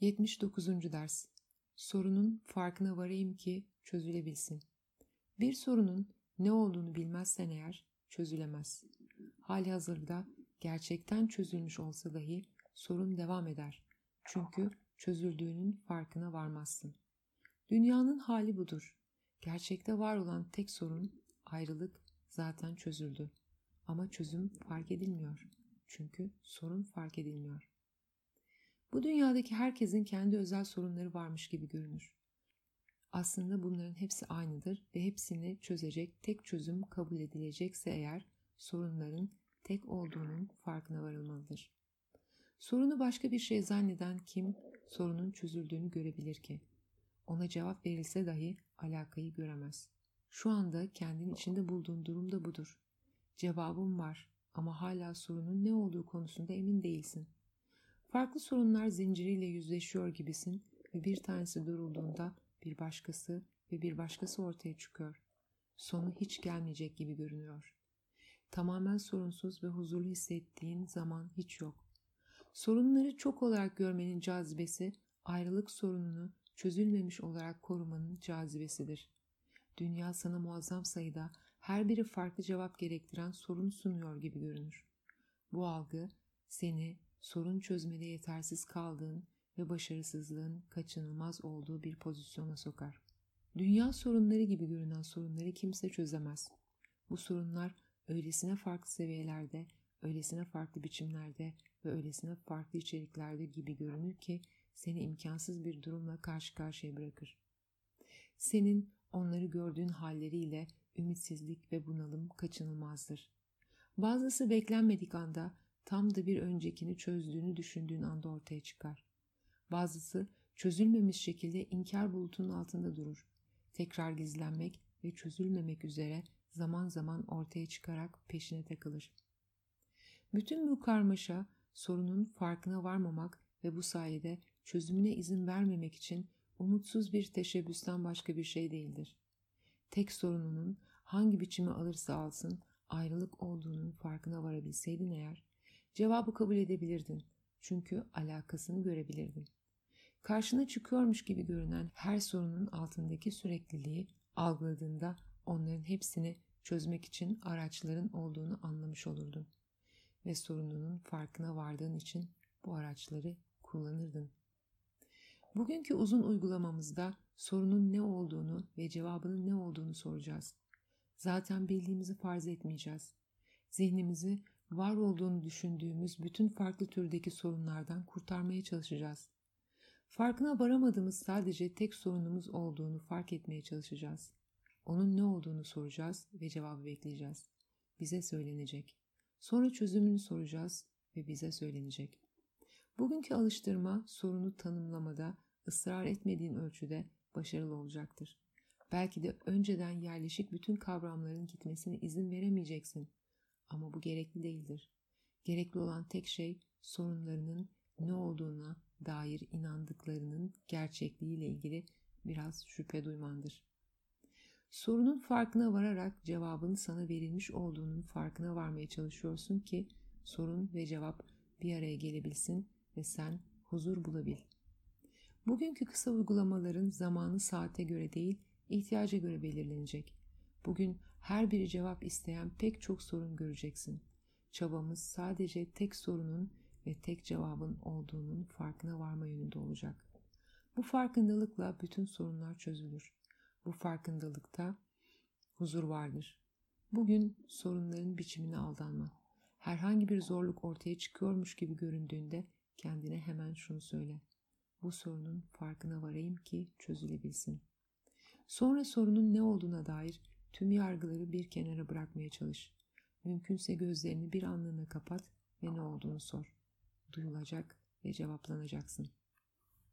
79. Ders Sorunun farkına varayım ki çözülebilsin. Bir sorunun ne olduğunu bilmezsen eğer çözülemez. Hali hazırda gerçekten çözülmüş olsa dahi sorun devam eder. Çünkü çözüldüğünün farkına varmazsın. Dünyanın hali budur. Gerçekte var olan tek sorun ayrılık zaten çözüldü. Ama çözüm fark edilmiyor. Çünkü sorun fark edilmiyor. Bu dünyadaki herkesin kendi özel sorunları varmış gibi görünür. Aslında bunların hepsi aynıdır ve hepsini çözecek tek çözüm kabul edilecekse eğer sorunların tek olduğunun farkına varılmalıdır. Sorunu başka bir şey zanneden kim sorunun çözüldüğünü görebilir ki? Ona cevap verilse dahi alakayı göremez. Şu anda kendin içinde bulduğun durum da budur. Cevabım var ama hala sorunun ne olduğu konusunda emin değilsin. Farklı sorunlar zinciriyle yüzleşiyor gibisin ve bir tanesi durulduğunda bir başkası ve bir başkası ortaya çıkıyor. Sonu hiç gelmeyecek gibi görünüyor. Tamamen sorunsuz ve huzurlu hissettiğin zaman hiç yok. Sorunları çok olarak görmenin cazibesi, ayrılık sorununu çözülmemiş olarak korumanın cazibesidir. Dünya sana muazzam sayıda her biri farklı cevap gerektiren sorun sunuyor gibi görünür. Bu algı seni sorun çözmede yetersiz kaldığın ve başarısızlığın kaçınılmaz olduğu bir pozisyona sokar. Dünya sorunları gibi görünen sorunları kimse çözemez. Bu sorunlar öylesine farklı seviyelerde, öylesine farklı biçimlerde ve öylesine farklı içeriklerde gibi görünür ki seni imkansız bir durumla karşı karşıya bırakır. Senin onları gördüğün halleriyle ümitsizlik ve bunalım kaçınılmazdır. Bazısı beklenmedik anda tam da bir öncekini çözdüğünü düşündüğün anda ortaya çıkar. Bazısı çözülmemiş şekilde inkar bulutunun altında durur. Tekrar gizlenmek ve çözülmemek üzere zaman zaman ortaya çıkarak peşine takılır. Bütün bu karmaşa sorunun farkına varmamak ve bu sayede çözümüne izin vermemek için umutsuz bir teşebbüsten başka bir şey değildir. Tek sorununun hangi biçimi alırsa alsın ayrılık olduğunun farkına varabilseydin eğer, cevabı kabul edebilirdin. Çünkü alakasını görebilirdin. Karşına çıkıyormuş gibi görünen her sorunun altındaki sürekliliği algıladığında onların hepsini çözmek için araçların olduğunu anlamış olurdun. Ve sorununun farkına vardığın için bu araçları kullanırdın. Bugünkü uzun uygulamamızda sorunun ne olduğunu ve cevabının ne olduğunu soracağız. Zaten bildiğimizi farz etmeyeceğiz. Zihnimizi var olduğunu düşündüğümüz bütün farklı türdeki sorunlardan kurtarmaya çalışacağız. Farkına varamadığımız sadece tek sorunumuz olduğunu fark etmeye çalışacağız. Onun ne olduğunu soracağız ve cevabı bekleyeceğiz. Bize söylenecek. Sonra çözümünü soracağız ve bize söylenecek. Bugünkü alıştırma sorunu tanımlamada ısrar etmediğin ölçüde başarılı olacaktır. Belki de önceden yerleşik bütün kavramların gitmesine izin veremeyeceksin. Ama bu gerekli değildir. Gerekli olan tek şey sorunlarının ne olduğuna dair inandıklarının gerçekliğiyle ilgili biraz şüphe duymandır. Sorunun farkına vararak cevabın sana verilmiş olduğunun farkına varmaya çalışıyorsun ki sorun ve cevap bir araya gelebilsin ve sen huzur bulabil. Bugünkü kısa uygulamaların zamanı saate göre değil, ihtiyaca göre belirlenecek. Bugün her biri cevap isteyen pek çok sorun göreceksin. Çabamız sadece tek sorunun ve tek cevabın olduğunun farkına varma yönünde olacak. Bu farkındalıkla bütün sorunlar çözülür. Bu farkındalıkta huzur vardır. Bugün sorunların biçimine aldanma. Herhangi bir zorluk ortaya çıkıyormuş gibi göründüğünde kendine hemen şunu söyle. Bu sorunun farkına varayım ki çözülebilsin. Sonra sorunun ne olduğuna dair tüm yargıları bir kenara bırakmaya çalış. Mümkünse gözlerini bir anlığına kapat ve ne olduğunu sor. Duyulacak ve cevaplanacaksın.